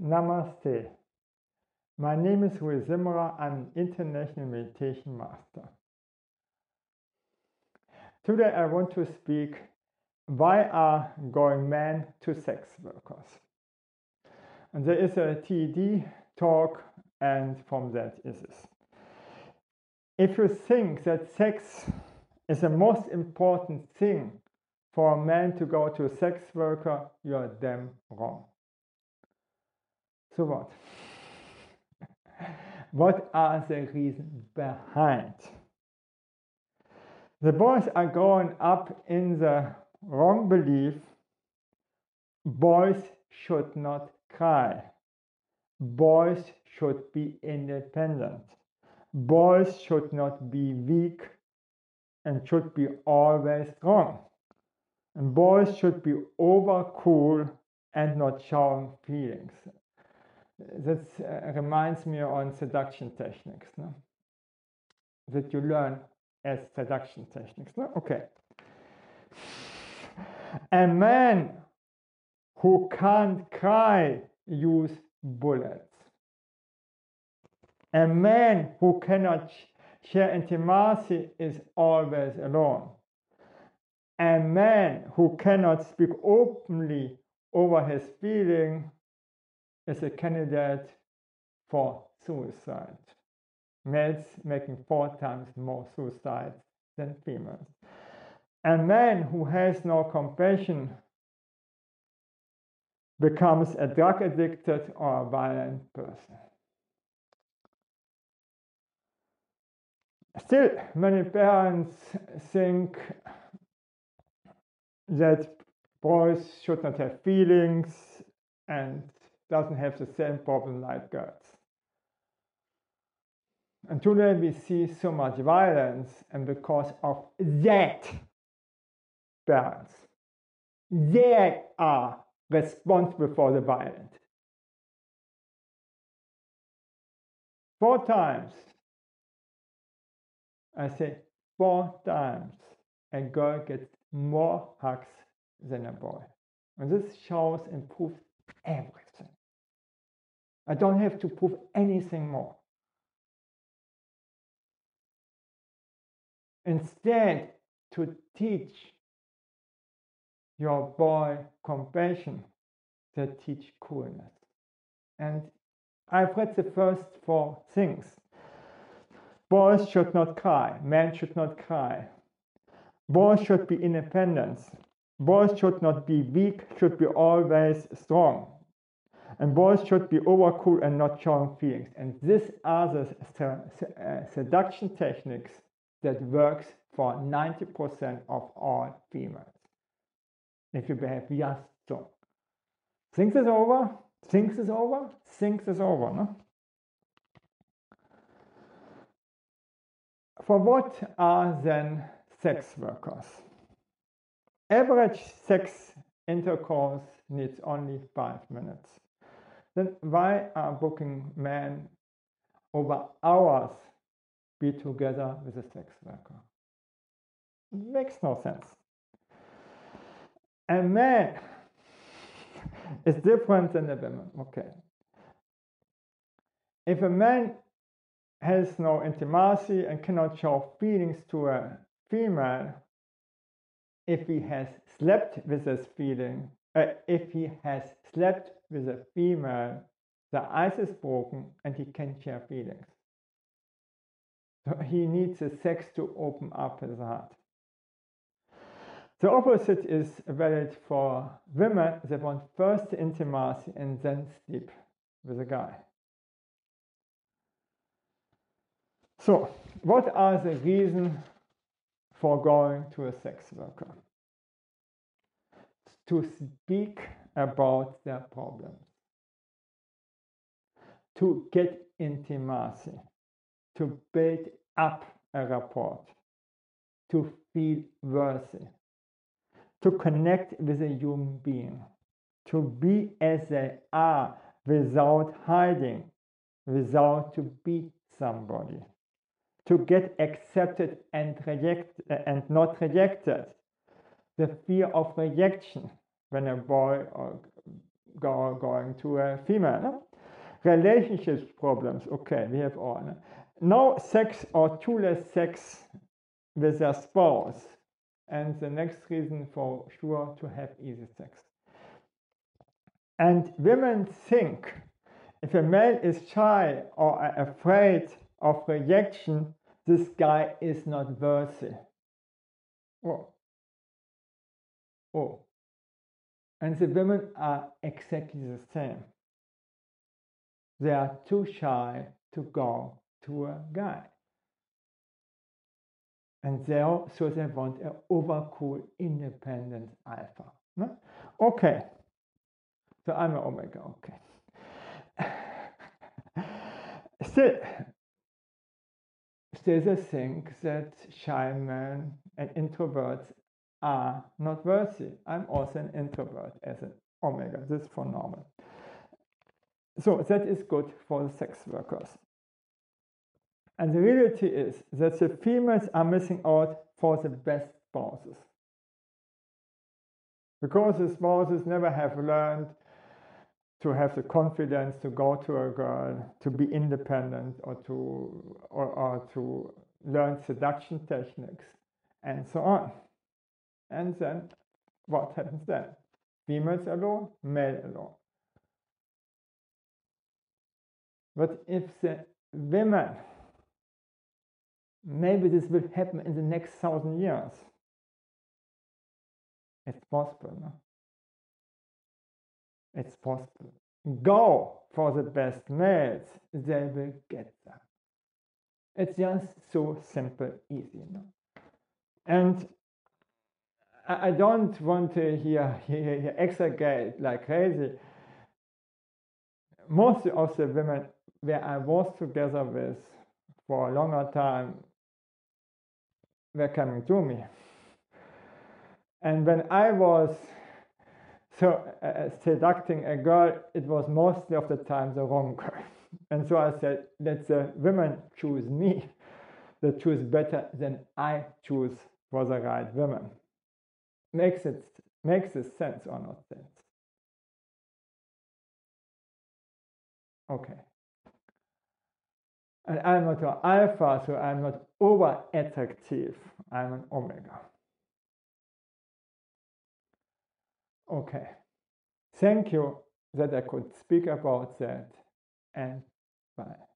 Namaste. My name is Rui Zimmerer. I'm an international meditation master. Today I want to speak why are going men to sex workers? And there is a TED talk and from that is this. If you think that sex is the most important thing for a man to go to a sex worker, you are damn wrong. So what? what are the reasons behind? The boys are growing up in the wrong belief boys should not cry. Boys should be independent. Boys should not be weak and should be always strong. And boys should be over cool and not showing feelings that uh, reminds me on seduction techniques no? that you learn as seduction techniques. No? Okay. A man who can't cry use bullets. A man who cannot share intimacy is always alone. A man who cannot speak openly over his feeling is a candidate for suicide. Males making four times more suicides than females. A man who has no compassion becomes a drug addicted or a violent person. Still, many parents think that boys should not have feelings and doesn't have the same problem like girls. And today we see so much violence, and because of that, parents, they are responsible for the violence. Four times, I say four times, a girl gets more hugs than a boy. And this shows and proves everything. I don't have to prove anything more. Instead, to teach your boy compassion, to teach coolness. And I've read the first four things. Boys should not cry. Men should not cry. Boys should be independent. Boys should not be weak, should be always strong and boys should be overcool and not showing feelings. And these are the uh, seduction techniques that works for 90% of all females. If you behave just so. Things is over, things is over, things is over. No? For what are then sex workers? Average sex intercourse needs only five minutes then why are booking men over hours be together with a sex worker? It makes no sense. A man is different than a woman. Okay. If a man has no intimacy and cannot show feelings to a female, if he has slept with this feeling, uh, if he has slept with a female, the ice is broken and he can share feelings. So he needs the sex to open up his heart. The opposite is valid for women They want first intimacy and then sleep with a guy. So, what are the reasons for going to a sex worker? To speak about their problems, to get intimacy, to build up a rapport, to feel worthy, to connect with a human being, to be as they are without hiding, without to be somebody, to get accepted and reject and not rejected, the fear of rejection when a boy or go, going to a female. No? Relationships problems, okay, we have all. No? no sex or too less sex with their spouse. And the next reason for sure to have easy sex. And women think if a male is shy or afraid of rejection, this guy is not worthy. Oh. Oh. And the women are exactly the same. They are too shy to go to a guy. And they so they want an overcool, independent alpha. No? Okay. So I'm an omega, okay. Still, still they think that shy men and introverts are not worthy. I'm also an introvert as an omega. This is for normal. So that is good for the sex workers. And the reality is that the females are missing out for the best spouses. Because the spouses never have learned to have the confidence to go to a girl, to be independent, or to or, or to learn seduction techniques, and so on. And then what happens then? Females alone, male alone. But if the women, maybe this will happen in the next thousand years. It's possible. No? It's possible. Go for the best males, they will get them. It's just so simple, easy. No? And I don't want to hear, hear, hear exaggerate like crazy. Most of the women where I was together with for a longer time were coming to me. And when I was so uh, seducting a girl, it was mostly of the time the wrong girl. And so I said, let the women choose me. They choose better than I choose for the right women. Makes it makes it sense or not sense? Okay. And I'm not an alpha, so I'm not over attractive. I'm an omega. Okay. Thank you that I could speak about that and bye.